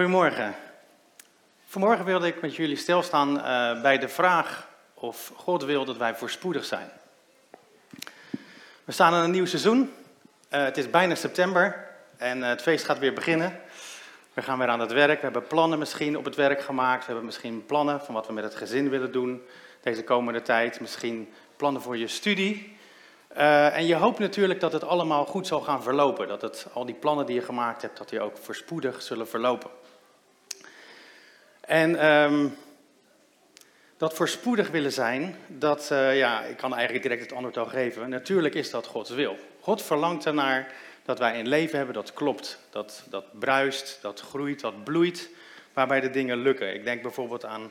Goedemorgen. Vanmorgen wilde ik met jullie stilstaan uh, bij de vraag of God wil dat wij voorspoedig zijn. We staan in een nieuw seizoen. Uh, het is bijna september en uh, het feest gaat weer beginnen. We gaan weer aan het werk. We hebben plannen misschien op het werk gemaakt. We hebben misschien plannen van wat we met het gezin willen doen deze komende tijd. Misschien plannen voor je studie. En je hoopt natuurlijk dat het allemaal goed zal gaan verlopen. Dat het, al die plannen die je gemaakt hebt, dat die ook voorspoedig zullen verlopen. En um, dat voorspoedig willen zijn, dat, uh, ja, ik kan eigenlijk direct het antwoord al geven. Natuurlijk is dat Gods wil. God verlangt ernaar dat wij een leven hebben dat klopt, dat, dat bruist, dat groeit, dat bloeit, waarbij de dingen lukken. Ik denk bijvoorbeeld aan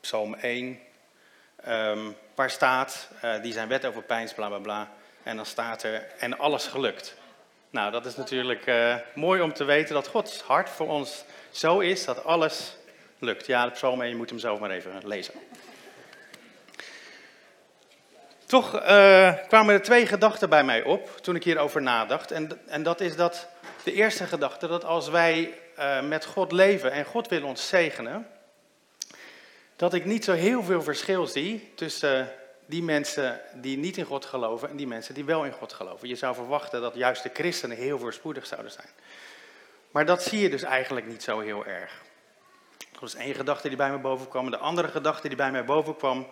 Psalm 1, um, waar staat, uh, die zijn wet overpijns, bla bla bla. En dan staat er, en alles gelukt. Nou, dat is natuurlijk uh, mooi om te weten dat Gods hart voor ons zo is dat alles lukt. Ja, de psalm 1, je moet hem zelf maar even lezen. Toch uh, kwamen er twee gedachten bij mij op toen ik hierover nadacht. En, en dat is dat de eerste gedachte, dat als wij uh, met God leven en God wil ons zegenen, dat ik niet zo heel veel verschil zie tussen die mensen die niet in God geloven en die mensen die wel in God geloven. Je zou verwachten dat juist de christenen heel voorspoedig zouden zijn. Maar dat zie je dus eigenlijk niet zo heel erg. Dat was één gedachte die bij me bovenkwam. De andere gedachte die bij mij bovenkwam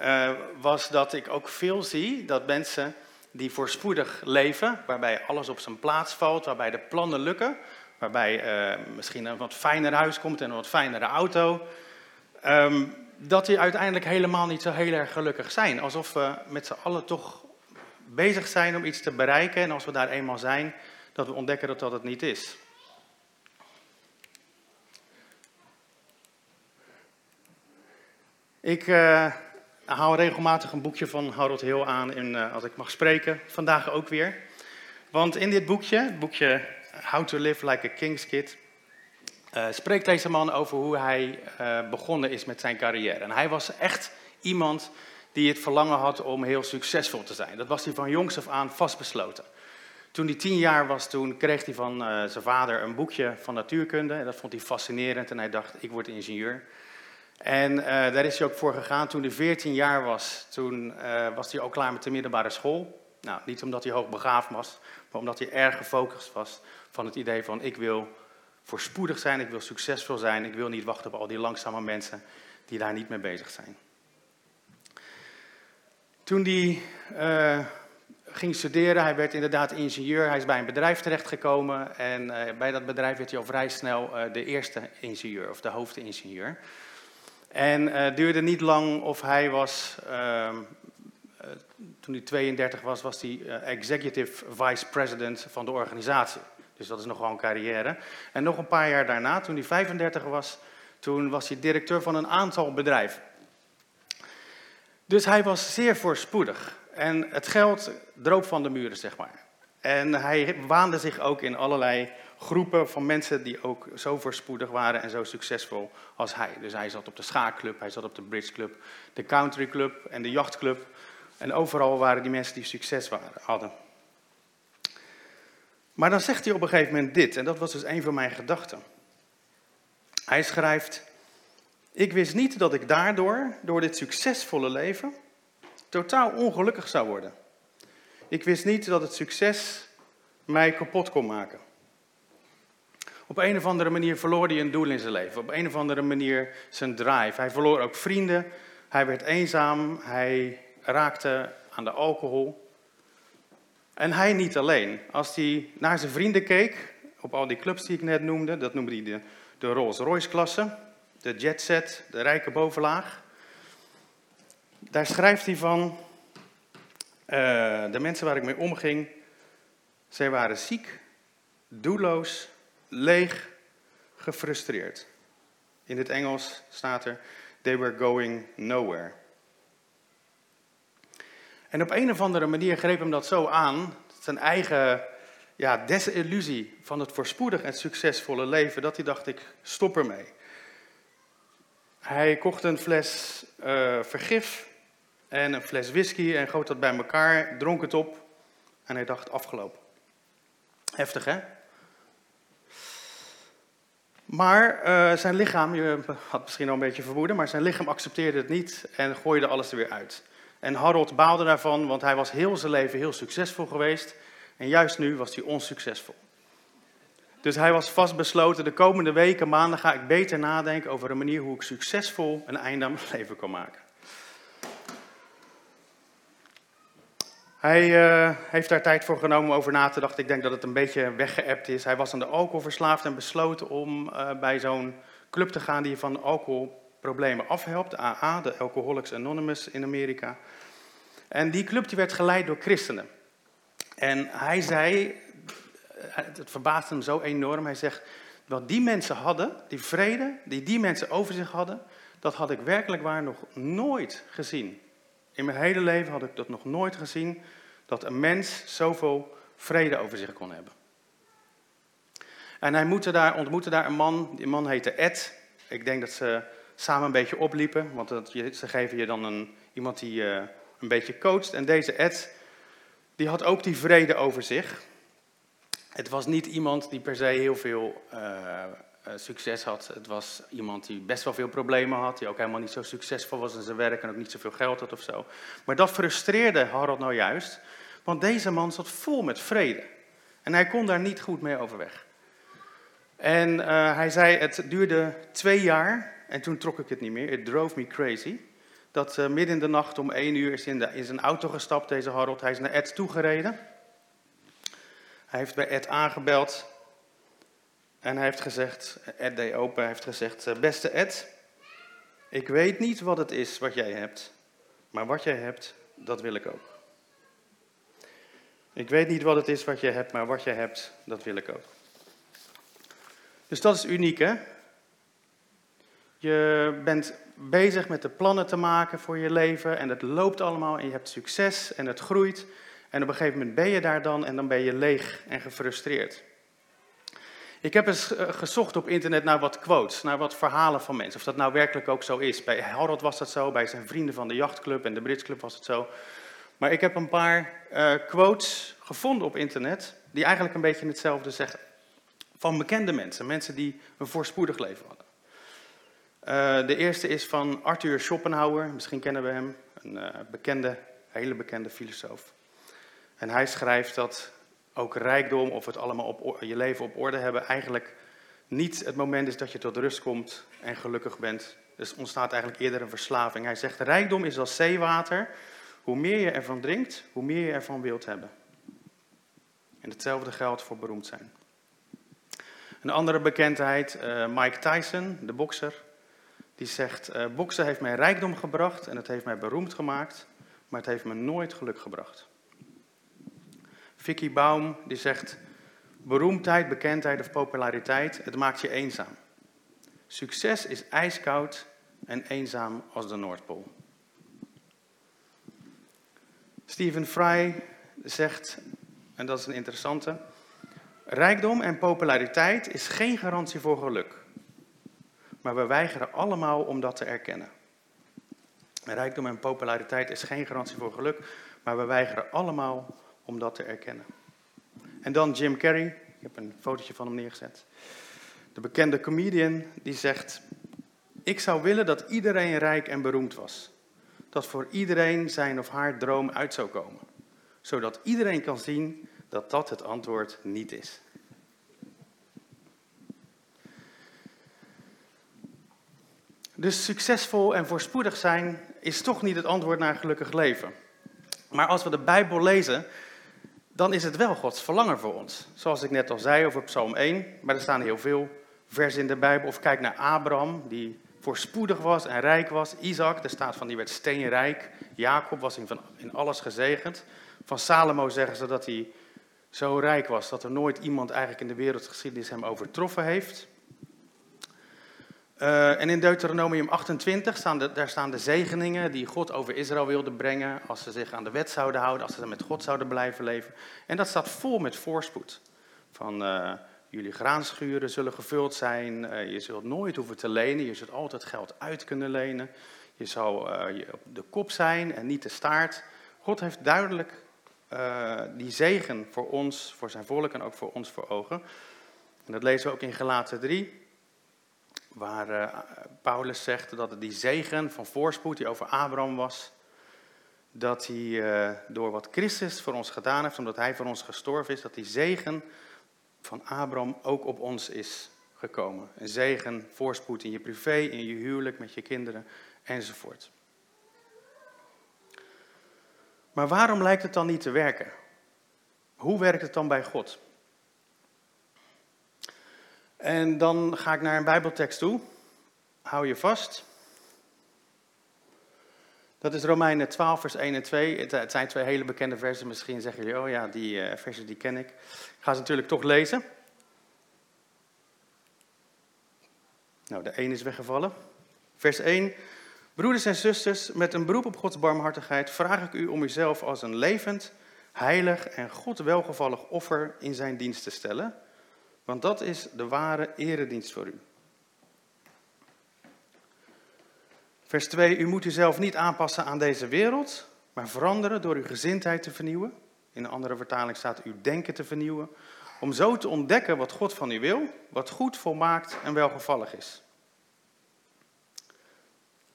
uh, was dat ik ook veel zie dat mensen die voorspoedig leven, waarbij alles op zijn plaats valt, waarbij de plannen lukken, waarbij uh, misschien een wat fijner huis komt en een wat fijnere auto, um, dat die uiteindelijk helemaal niet zo heel erg gelukkig zijn. Alsof we met z'n allen toch bezig zijn om iets te bereiken en als we daar eenmaal zijn, dat we ontdekken dat dat het niet is. Ik uh, hou regelmatig een boekje van Harold Hill aan uh, als ik mag spreken. Vandaag ook weer. Want in dit boekje, het boekje How to Live Like a King's Kid, uh, spreekt deze man over hoe hij begonnen is met zijn carrière. En hij was echt iemand die het verlangen had om heel succesvol te zijn. Dat was hij van jongs af aan vastbesloten. Toen hij tien jaar was, toen kreeg hij van zijn vader een boekje van natuurkunde. En dat vond hij fascinerend en hij dacht, ik word ingenieur. En uh, daar is hij ook voor gegaan. Toen hij 14 jaar was, toen uh, was hij ook klaar met de middelbare school. Nou, niet omdat hij hoogbegaafd was, maar omdat hij erg gefocust was van het idee van ik wil voorspoedig zijn, ik wil succesvol zijn, ik wil niet wachten op al die langzame mensen die daar niet mee bezig zijn. Toen hij uh, ging studeren, hij werd inderdaad ingenieur, hij is bij een bedrijf terechtgekomen en bij dat bedrijf werd hij al vrij snel de eerste ingenieur of de hoofdingenieur. En het uh, duurde niet lang of hij was, uh, uh, toen hij 32 was, was hij uh, executive vice president van de organisatie. Dus dat is nog wel een carrière. En nog een paar jaar daarna, toen hij 35 was, toen was hij directeur van een aantal bedrijven. Dus hij was zeer voorspoedig. En het geld droop van de muren, zeg maar. En hij waande zich ook in allerlei groepen van mensen die ook zo voorspoedig waren en zo succesvol als hij. Dus hij zat op de schaakclub, hij zat op de bridgeclub, de countryclub en de jachtclub. En overal waren die mensen die succes hadden. Maar dan zegt hij op een gegeven moment dit, en dat was dus een van mijn gedachten. Hij schrijft, ik wist niet dat ik daardoor, door dit succesvolle leven, totaal ongelukkig zou worden. Ik wist niet dat het succes mij kapot kon maken. Op een of andere manier verloor hij een doel in zijn leven. Op een of andere manier zijn drive. Hij verloor ook vrienden. Hij werd eenzaam. Hij raakte aan de alcohol. En hij niet alleen. Als hij naar zijn vrienden keek, op al die clubs die ik net noemde, dat noemde hij de, de Rolls-Royce-klasse, de jetset, de rijke bovenlaag. Daar schrijft hij van, uh, de mensen waar ik mee omging, zij waren ziek, doelloos leeg, gefrustreerd. In het Engels staat er, they were going nowhere. En op een of andere manier greep hem dat zo aan, zijn eigen ja, desillusie van het voorspoedig en succesvolle leven, dat hij dacht, ik stop ermee. Hij kocht een fles uh, vergif en een fles whisky en goot dat bij elkaar, dronk het op en hij dacht, afgelopen. Heftig hè? Maar uh, zijn lichaam, je had misschien al een beetje vermoeden, maar zijn lichaam accepteerde het niet en gooide alles er weer uit. En Harold baalde daarvan, want hij was heel zijn leven heel succesvol geweest. En juist nu was hij onsuccesvol. Dus hij was vastbesloten, de komende weken, maanden ga ik beter nadenken over een manier hoe ik succesvol een einde aan mijn leven kan maken. Hij uh, heeft daar tijd voor genomen om over na te denken. Ik denk dat het een beetje weggeëpt is. Hij was aan de alcohol verslaafd en besloten om uh, bij zo'n club te gaan die van alcoholproblemen afhelpt. AA, de Alcoholics Anonymous in Amerika. En die club die werd geleid door christenen. En hij zei, het verbaasde hem zo enorm, hij zegt, wat die mensen hadden, die vrede, die die mensen over zich hadden, dat had ik werkelijk waar nog nooit gezien. In mijn hele leven had ik dat nog nooit gezien, dat een mens zoveel vrede over zich kon hebben. En hij ontmoette daar, ontmoette daar een man, die man heette Ed. Ik denk dat ze samen een beetje opliepen, want dat, ze geven je dan een, iemand die uh, een beetje coacht. En deze Ed, die had ook die vrede over zich. Het was niet iemand die per se heel veel uh, succes had. Het was iemand die best wel veel problemen had, die ook helemaal niet zo succesvol was in zijn werk en ook niet zoveel geld had of zo. Maar dat frustreerde Harold nou juist, want deze man zat vol met vrede. En hij kon daar niet goed mee overweg. En uh, hij zei, het duurde twee jaar en toen trok ik het niet meer. It drove me crazy. Dat uh, midden in de nacht om één uur is in, de, in zijn auto gestapt, deze Harold. Hij is naar Ed toegereden. Hij heeft bij Ed aangebeld en hij heeft gezegd, Ed open, heeft gezegd, eh, beste Ed, ik weet niet wat het is wat jij hebt, maar wat jij hebt, dat wil ik ook. Ik weet niet wat het is wat jij hebt, maar wat jij hebt, dat wil ik ook. Dus dat is uniek, hè? Je bent bezig met de plannen te maken voor je leven en het loopt allemaal en je hebt succes en het groeit. En op een gegeven moment ben je daar dan en dan ben je leeg en gefrustreerd. Ik heb eens eh, gezocht op internet naar wat quotes, naar wat verhalen van mensen. Of dat nou werkelijk ook zo is. Bij Harold was dat zo, bij zijn vrienden van de jachtclub en de Britsclub was het zo. Maar ik heb een paar uh, quotes gevonden op internet die eigenlijk een beetje hetzelfde zeggen. Van bekende mensen, mensen die een voorspoedig leven hadden. Uh, de eerste is van Arthur Schopenhauer, misschien kennen we hem, een bekende, hele bekende filosoof. En hij schrijft dat ook rijkdom of het allemaal op je leven op orde hebben eigenlijk niet het moment is dat je tot rust komt en gelukkig bent. Dus ontstaat eigenlijk eerder een verslaving. Hij zegt, rijkdom is als zeewater. Hoe meer je ervan drinkt, hoe meer je ervan wilt hebben. En hetzelfde geldt voor beroemd zijn. Een andere bekendheid, uh, Mike Tyson, de bokser. Die zegt, uh, boksen heeft mij rijkdom gebracht en het heeft mij beroemd gemaakt, maar het heeft me nooit geluk gebracht. Vicky Baum die zegt, beroemdheid, bekendheid of populariteit, het maakt je eenzaam. Succes is ijskoud en eenzaam als de Noordpool. Stephen Fry zegt, en dat is een interessante, rijkdom en populariteit is geen garantie voor geluk. Maar we weigeren allemaal om dat te erkennen. Rijkdom en populariteit is geen garantie voor geluk, maar we weigeren allemaal om dat te erkennen. En dan Jim Carrey, ik heb een fotootje van hem neergezet. De bekende comedian die zegt: Ik zou willen dat iedereen rijk en beroemd was. Dat voor iedereen zijn of haar droom uit zou komen. Zodat iedereen kan zien dat dat het antwoord niet is. Dus succesvol en voorspoedig zijn is toch niet het antwoord naar een gelukkig leven. Maar als we de Bijbel lezen, dan is het wel Gods verlangen voor ons. Zoals ik net al zei over Psalm 1, maar er staan heel veel versen in de Bijbel. Of kijk naar Abraham, die voorspoedig was en rijk was. Isaac, er staat van, die werd steenrijk. Jacob was in, in alles gezegend. Van Salomo zeggen ze dat hij zo rijk was dat er nooit iemand eigenlijk in de wereldgeschiedenis hem overtroffen heeft. Uh, en in Deuteronomium 28 staan de, daar staan de zegeningen die God over Israël wilde brengen als ze zich aan de wet zouden houden, als ze met God zouden blijven leven. En dat staat vol met voorspoed. Van uh, jullie graanschuren zullen gevuld zijn, uh, je zult nooit hoeven te lenen, je zult altijd geld uit kunnen lenen. Je zal de kop zijn en niet de staart. God heeft duidelijk die zegen voor ons, voor zijn volk en ook voor ons voor ogen. En dat lezen we ook in Galaten 3. Waar uh, Paulus zegt dat die zegen van voorspoed die over Abraham was, dat hij uh, door wat Christus voor ons gedaan heeft, omdat hij voor ons gestorven is, dat die zegen van Abraham ook op ons is gekomen. Een zegen, voorspoed in je privé, in je huwelijk, met je kinderen enzovoort. Maar waarom lijkt het dan niet te werken? Hoe werkt het dan bij God? En dan ga ik naar een Bijbeltekst toe. Hou je vast. Dat is Romeinen 12, vers 1 en 2. Het, zijn twee hele bekende versen. Misschien zeggen jullie, oh ja, die uh, versen die ken ik. Ik ga ze natuurlijk toch lezen. Nou, de 1 is weggevallen. Vers 1. Broeders en zusters, met een beroep op Gods barmhartigheid vraag ik u om uzelf als een levend, heilig en God welgevallig offer in zijn dienst te stellen. Want dat is de ware eredienst voor u. Vers 2. U moet uzelf niet aanpassen aan deze wereld, maar veranderen door uw gezindheid te vernieuwen. In een andere vertaling staat uw denken te vernieuwen. Om zo te ontdekken wat God van u wil, wat goed, volmaakt en welgevallig is.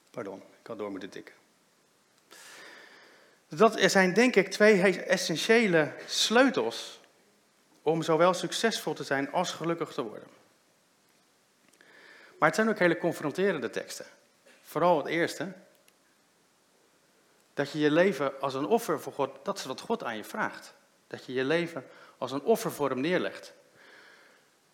Pardon, ik had door moeten tikken. Dat zijn denk ik twee essentiële sleutels om zowel succesvol te zijn als gelukkig te worden. Maar het zijn ook hele confronterende teksten. Vooral het eerste. Dat je je leven als een offer voor God, dat is wat God aan je vraagt. Dat je je leven als een offer voor Hem neerlegt.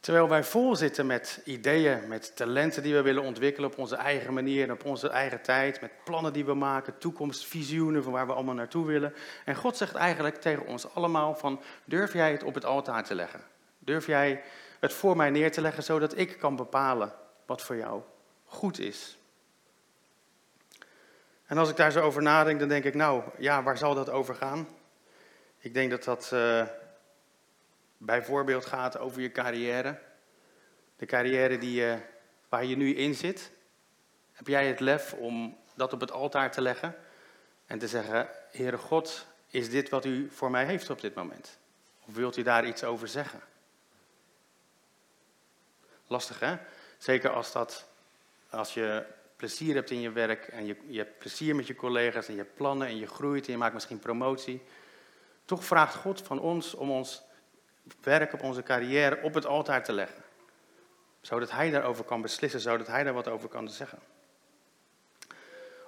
Terwijl wij vol zitten met ideeën, met talenten die we willen ontwikkelen op onze eigen manier op onze eigen tijd, met plannen die we maken, toekomstvisioenen van waar we allemaal naartoe willen. En God zegt eigenlijk tegen ons allemaal van, durf jij het op het altaar te leggen? Durf jij het voor mij neer te leggen, zodat ik kan bepalen wat voor jou goed is? En als ik daar zo over nadenk, dan denk ik, nou ja, waar zal dat over gaan? Ik denk dat dat uh, bijvoorbeeld gaat over je carrière. De carrière die, uh, waar je nu in zit. Heb jij het lef om dat op het altaar te leggen en te zeggen, Heere God, is dit wat u voor mij heeft op dit moment? Of wilt u daar iets over zeggen? Lastig hè? Zeker als, dat, als je plezier hebt in je werk en je, je hebt plezier met je collega's en je hebt plannen en je groeit en je maakt misschien promotie. Toch vraagt God van ons om ons werk op onze carrière op het altaar te leggen. Zodat Hij daarover kan beslissen, zodat Hij daar wat over kan zeggen.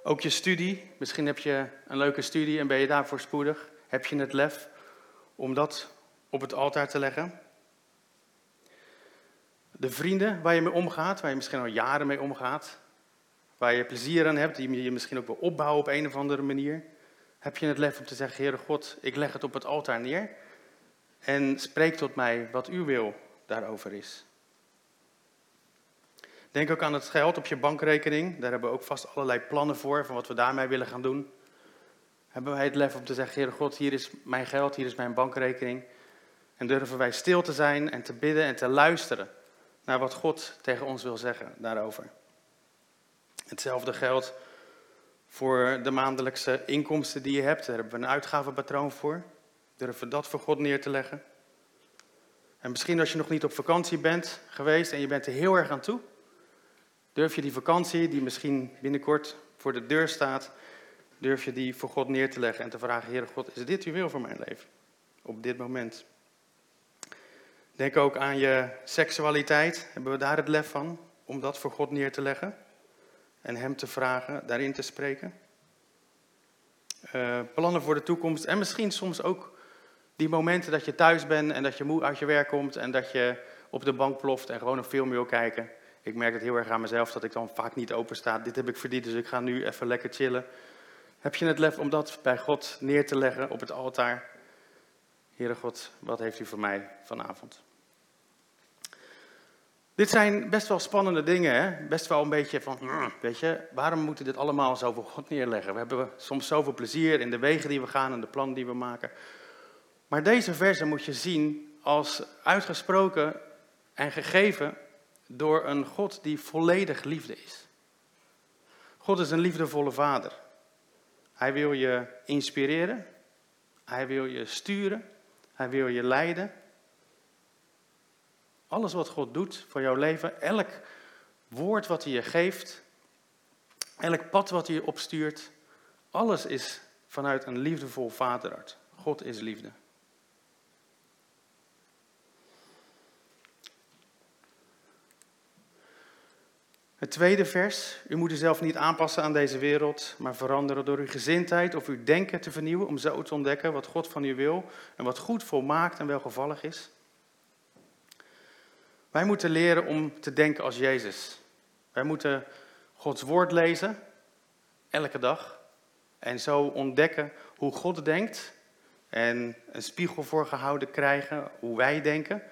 Ook je studie, misschien heb je een leuke studie en ben je daarvoor spoedig. Heb je het lef om dat op het altaar te leggen? De vrienden waar je mee omgaat, waar je misschien al jaren mee omgaat, waar je plezier aan hebt, die je misschien ook wil opbouwen op een of andere manier. Heb je het lef om te zeggen, Heere God, ik leg het op het altaar neer en spreek tot mij wat u wil daarover is. Denk ook aan het geld op je bankrekening. Daar hebben we ook vast allerlei plannen voor, van wat we daarmee willen gaan doen. Hebben wij het lef om te zeggen, Heere God, hier is mijn geld, hier is mijn bankrekening. En durven wij stil te zijn en te bidden en te luisteren naar wat God tegen ons wil zeggen daarover. Hetzelfde geldt voor de maandelijkse inkomsten die je hebt. Daar hebben we een uitgavenpatroon voor. Durven dat voor God neer te leggen. En misschien als je nog niet op vakantie bent geweest en je bent er heel erg aan toe, durf je die vakantie, die misschien binnenkort voor de deur staat, durf je die voor God neer te leggen en te vragen, Heere God, is dit uw wil voor mijn leven? Op dit moment. Denk ook aan je seksualiteit. Hebben we daar het lef van om dat voor God neer te leggen? en Hem te vragen, daarin te spreken. Uh, plannen voor de toekomst en misschien soms ook die momenten dat je thuis bent en dat je moe uit je werk komt en dat je op de bank ploft en gewoon een film wil kijken. Ik merk het heel erg aan mezelf dat ik dan vaak niet open sta. Dit heb ik verdiend, dus ik ga nu even lekker chillen. Heb je het lef om dat bij God neer te leggen op het altaar? Heere God, wat heeft u voor mij vanavond? Dit zijn best wel spannende dingen, hè? best wel een beetje van, hmm, weet je, waarom moeten we dit allemaal zo voor God neerleggen? We hebben soms zoveel plezier in de wegen die we gaan en de plannen die we maken. Maar deze versen moet je zien als uitgesproken en gegeven door een God die volledig liefde is. God is een liefdevolle vader. Hij wil je inspireren, hij wil je sturen, hij wil je leiden. Alles wat God doet voor jouw leven, elk woord wat hij je geeft, elk pad wat hij je opstuurt, alles is vanuit een liefdevol vaderhart. God is liefde. Het tweede vers. U moet uzelf niet aanpassen aan deze wereld, maar veranderen door uw gezindheid of uw denken te vernieuwen om zo te ontdekken wat God van u wil en wat goed, volmaakt en welgevallig is. Wij moeten leren om te denken als Jezus. Wij moeten Gods woord lezen, elke dag, en zo ontdekken hoe God denkt en een spiegel voorgehouden krijgen hoe wij denken.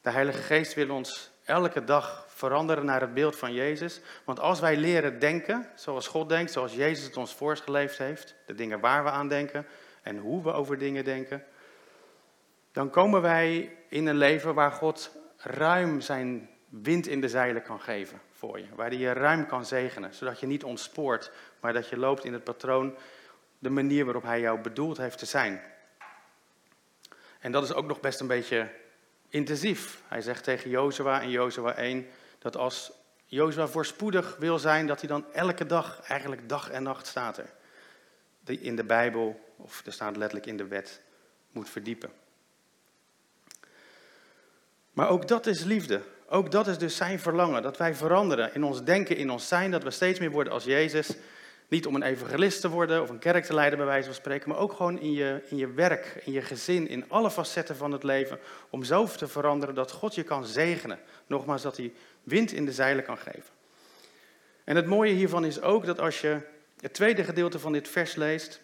De Heilige Geest wil ons elke dag veranderen naar het beeld van Jezus. Want als wij leren denken zoals God denkt, zoals Jezus het ons voorgeleefd heeft, de dingen waar we aan denken en hoe we over dingen denken, dan komen wij in een leven waar God ruim zijn wind in de zeilen kan geven voor je. Waar hij je ruim kan zegenen, zodat je niet ontspoort, maar dat je loopt in het patroon, de manier waarop hij jou bedoeld heeft te zijn. En dat is ook nog best een beetje intensief. Hij zegt tegen Jozua in Jozua 1 dat als Jozua voorspoedig wil zijn, dat hij dan elke dag, eigenlijk dag en nacht staat er, die in de Bijbel, of er staat letterlijk in de wet, moet verdiepen. Maar ook dat is liefde. Ook dat is dus zijn verlangen, dat wij veranderen in ons denken, in ons zijn, dat we steeds meer worden als Jezus. Niet om een evangelist te worden of een kerk te leiden, bij wijze van spreken, maar ook gewoon in je, in je werk, in je gezin, in alle facetten van het leven. Om zo te veranderen dat God je kan zegenen. Nogmaals, dat hij wind in de zeilen kan geven. En het mooie hiervan is ook dat als je het tweede gedeelte van dit vers leest,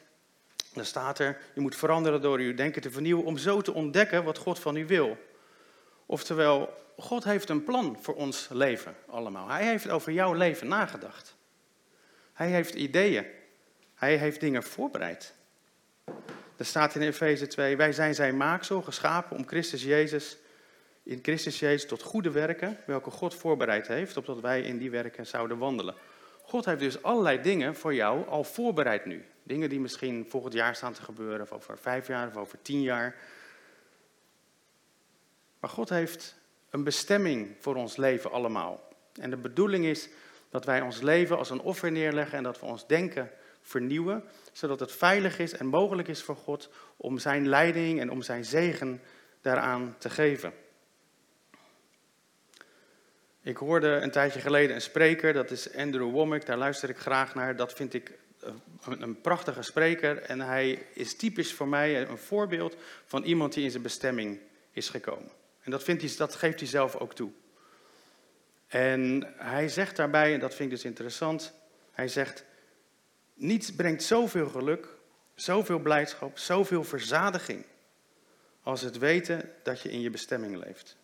dan staat er, je moet veranderen door uw denken te vernieuwen om zo te ontdekken wat God van u wil. Oftewel, God heeft een plan voor ons leven allemaal. Hij heeft over jouw leven nagedacht. Hij heeft ideeën. Hij heeft dingen voorbereid. Er staat in Efeze 2, wij zijn zijn maaksel, geschapen om Christus Jezus, in Christus Jezus tot goede werken, welke God voorbereid heeft, opdat wij in die werken zouden wandelen. God heeft dus allerlei dingen voor jou al voorbereid nu. Dingen die misschien volgend jaar staan te gebeuren, of over vijf jaar, of over tien jaar. Maar God heeft een bestemming voor ons leven allemaal. En de bedoeling is dat wij ons leven als een offer neerleggen en dat we ons denken vernieuwen, zodat het veilig is en mogelijk is voor God om zijn leiding en om zijn zegen daaraan te geven. Ik hoorde een tijdje geleden een spreker, dat is Andrew Womack, daar luister ik graag naar. Dat vind ik een prachtige spreker en hij is typisch voor mij een voorbeeld van iemand die in zijn bestemming is gekomen. En dat, vindt hij, dat geeft hij zelf ook toe. En hij zegt daarbij, en dat vind ik dus interessant, hij zegt, niets brengt zoveel geluk, zoveel blijdschap, zoveel verzadiging als het weten dat je in je bestemming leeft.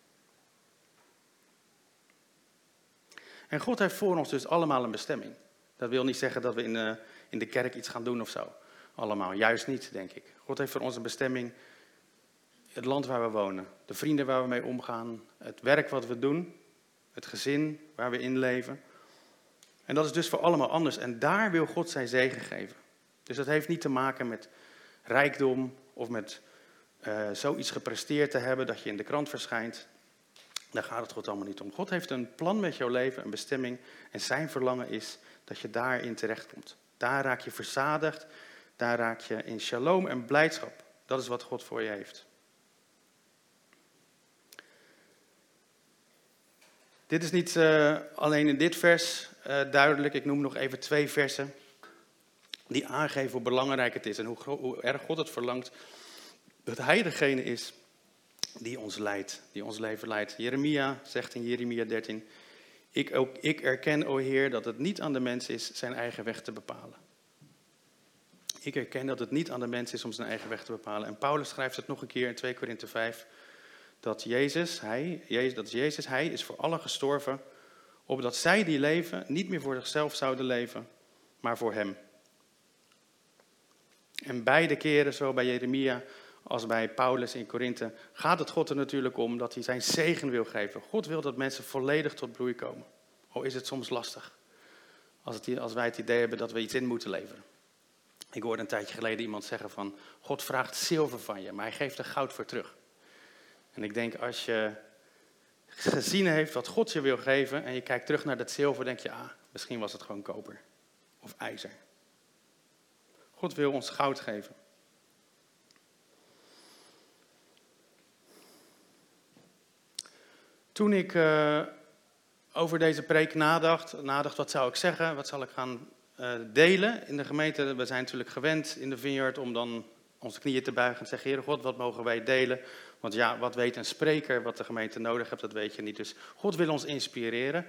En God heeft voor ons dus allemaal een bestemming. Dat wil niet zeggen dat we in de, in de kerk iets gaan doen of zo. Allemaal, juist niet, denk ik. God heeft voor ons een bestemming het land waar we wonen, de vrienden waar we mee omgaan, het werk wat we doen, het gezin waar we in leven. En dat is dus voor allemaal anders. En daar wil God zijn zegen geven. Dus dat heeft niet te maken met rijkdom of met uh, zoiets gepresteerd te hebben dat je in de krant verschijnt. Daar gaat het God allemaal niet om. God heeft een plan met jouw leven, een bestemming. En zijn verlangen is dat je daarin terechtkomt. Daar raak je verzadigd. Daar raak je in shalom en blijdschap. Dat is wat God voor je heeft. Dit is niet uh, alleen in dit vers uh, duidelijk. Ik noem nog even twee versen die aangeven hoe belangrijk het is en hoe, hoe, erg God het verlangt dat Hij degene is die ons leidt, die ons leven leidt. Jeremia zegt in Jeremia 13, ik, ook, ik erken, o Heer, dat het niet aan de mens is zijn eigen weg te bepalen. Ik erken dat het niet aan de mens is om zijn eigen weg te bepalen. En Paulus schrijft het nog een keer in 2 Korinthe 5 dat Jezus, hij, Jezus, dat Jezus, hij is voor allen gestorven, opdat zij die leven niet meer voor zichzelf zouden leven, maar voor hem. En beide keren, zo bij Jeremia als bij Paulus in Korinthe, gaat het God er natuurlijk om dat hij zijn zegen wil geven. God wil dat mensen volledig tot bloei komen. Al is het soms lastig, als, het, als wij het idee hebben dat we iets in moeten leveren. Ik hoorde een tijdje geleden iemand zeggen van, God vraagt zilver van je, maar hij geeft er goud voor terug. En ik denk, als je gezien heeft wat God je wil geven en je kijkt terug naar dat zilver, denk je, ah, misschien was het gewoon koper of ijzer. God wil ons goud geven. Toen ik uh, over deze preek nadacht, nadacht wat zou ik zeggen, wat zal ik gaan uh, delen in de gemeente. We zijn natuurlijk gewend in de vineyard om dan onze knieën te buigen en te zeggen, Heer God, wat mogen wij delen? Want ja, wat weet een spreker, wat de gemeente nodig heeft, dat weet je niet. Dus God wil ons inspireren.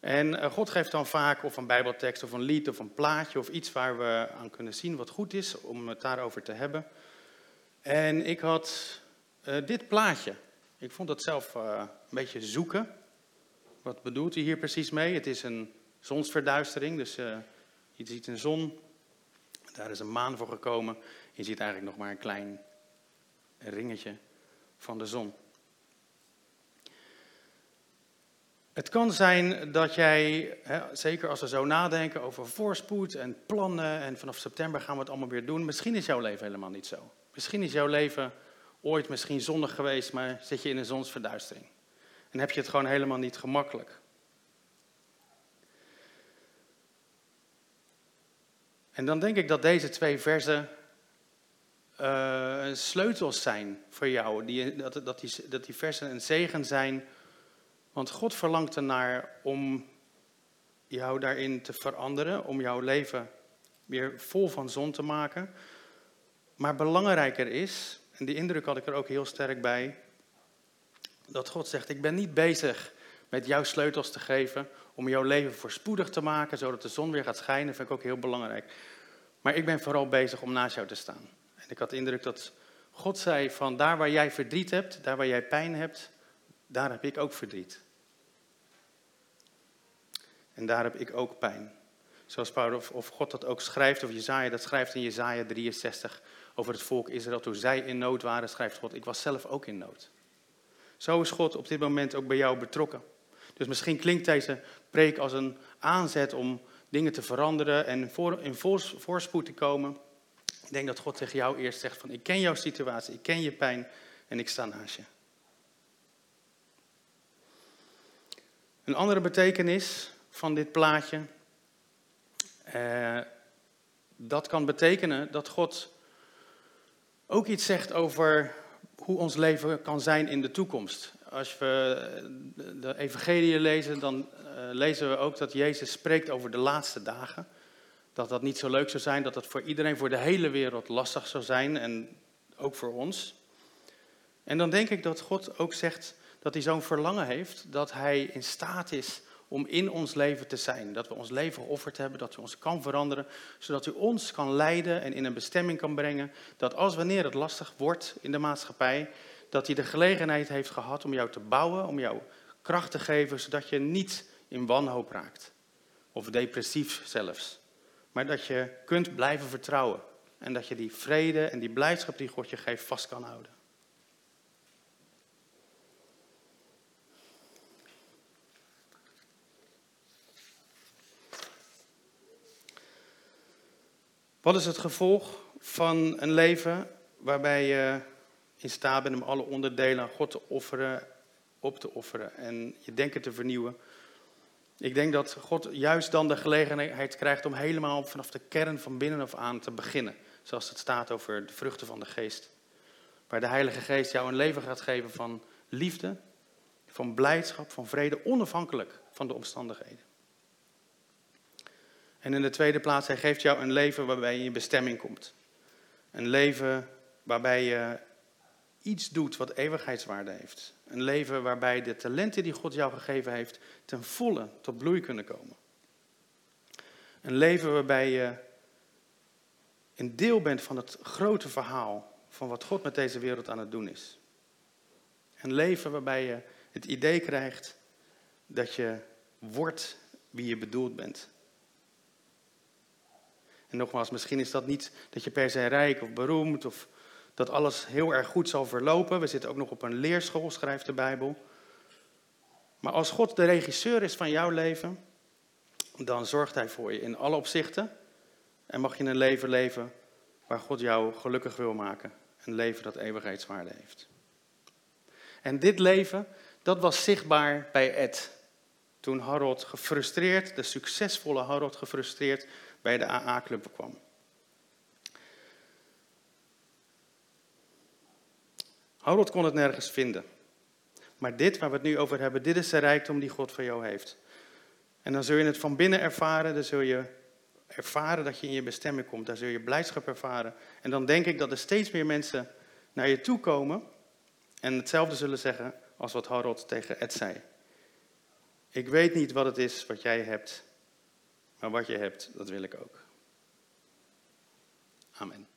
En uh, God geeft dan vaak of een bijbeltekst of een lied of een plaatje of iets waar we aan kunnen zien wat goed is om het daarover te hebben. En ik had dit plaatje. Ik vond dat zelf een beetje zoeken. Wat bedoelt hij hier precies mee? Het is een zonsverduistering, dus uh, je ziet een zon, daar is een maan voor gekomen. Je ziet eigenlijk nog maar een klein ringetje van de zon. Het kan zijn dat jij, hè, zeker als we zo nadenken over voorspoed en plannen en vanaf september gaan we het allemaal weer doen, misschien is jouw leven helemaal niet zo. Misschien is jouw leven ooit misschien zonnig geweest, maar zit je in een zonsverduistering. En heb je het gewoon helemaal niet gemakkelijk. En dan denk ik dat deze twee versen uh, sleutels zijn voor jou. Die, dat, dat, die, dat die versen een zegen zijn. Want God verlangt ernaar om jou daarin te veranderen. Om jouw leven weer vol van zon te maken. Maar belangrijker is, en die indruk had ik er ook heel sterk bij dat God zegt, ik ben niet bezig met jouw sleutels te geven om jouw leven voorspoedig te maken, zodat de zon weer gaat schijnen, vind ik ook heel belangrijk. Maar ik ben vooral bezig om naast jou te staan. En ik had de indruk dat God zei van daar waar jij verdriet hebt, daar waar jij pijn hebt, daar heb ik ook verdriet. En daar heb ik ook pijn. Zoals Paulus of God dat ook schrijft, of Jezaja dat schrijft in Jezaja 63 over het volk Israël. Toen zij in nood waren, schrijft God, ik was zelf ook in nood. Zo is God op dit moment ook bij jou betrokken. Dus misschien klinkt deze preek als een aanzet om dingen te veranderen en in voorspoed te komen. Ik denk dat God tegen jou eerst zegt van ik ken jouw situatie, ik ken je pijn en ik sta naast je. Een andere betekenis van dit plaatje, eh, dat kan betekenen dat God ook iets zegt over hoe ons leven kan zijn in de toekomst. Als we de evangelie lezen, dan uh, lezen we ook dat Jezus spreekt over de laatste dagen. Dat dat niet zo leuk zou zijn, dat dat voor iedereen, voor de hele wereld lastig zou zijn en ook voor ons. En dan denk ik dat God ook zegt dat hij zo'n verlangen heeft, dat hij in staat is om in ons leven te zijn. Dat we ons leven geofferd hebben, dat u ons kan veranderen, zodat u ons kan leiden en in een bestemming kan brengen. Dat als wanneer het lastig wordt in de maatschappij, dat hij de gelegenheid heeft gehad om jou te bouwen, om jou kracht te geven, zodat je niet in wanhoop raakt. Of depressief zelfs. Maar dat je kunt blijven vertrouwen. En dat je die vrede en die blijdschap die God je geeft vast kan houden. Wat is het gevolg van een leven waarbij je in staat bent om alle onderdelen aan God te offeren, op te offeren en je denken te vernieuwen? Ik denk dat God juist dan de gelegenheid krijgt om helemaal vanaf de kern van binnen af aan te beginnen. Zoals het staat over de vruchten van de geest. Waar de Heilige Geest jou een leven gaat geven van liefde, van blijdschap, van vrede, onafhankelijk van de omstandigheden. En in de tweede plaats, hij geeft jou een leven waarbij je in bestemming komt. Een leven waarbij je iets doet wat eeuwigheidswaarde heeft. Een leven waarbij de talenten die God jou gegeven heeft ten volle tot bloei kunnen komen. Een leven waarbij je een deel bent van het grote verhaal van wat God met deze wereld aan het doen is. Een leven waarbij je het idee krijgt dat je wordt wie je bedoeld bent. En nogmaals, misschien is dat niet dat je per se rijk of beroemd of dat alles heel erg goed zal verlopen. We zitten ook nog op een leerschool, schrijft de Bijbel. Maar als God de regisseur is van jouw leven, dan zorgt Hij voor je in alle opzichten. En mag je een leven leven waar God jou gelukkig wil maken. Een leven dat eeuwigheidswaarde heeft. En dit leven, dat was zichtbaar bij Ed. Toen Harold gefrustreerd, de succesvolle Harold gefrustreerd, bij de AA-club kwam. Harold kon het nergens vinden. Maar dit waar we het nu over hebben, dit is de rijkdom die God voor jou heeft. En dan zul je het van binnen ervaren, dan zul je ervaren dat je in je bestemming komt, dan zul je blijdschap ervaren. En dan denk ik dat er steeds meer mensen naar je toe komen en hetzelfde zullen zeggen als wat Harold tegen Ed zei. Ik weet niet wat het is wat jij hebt, maar wat je hebt, dat wil ik ook. Amen.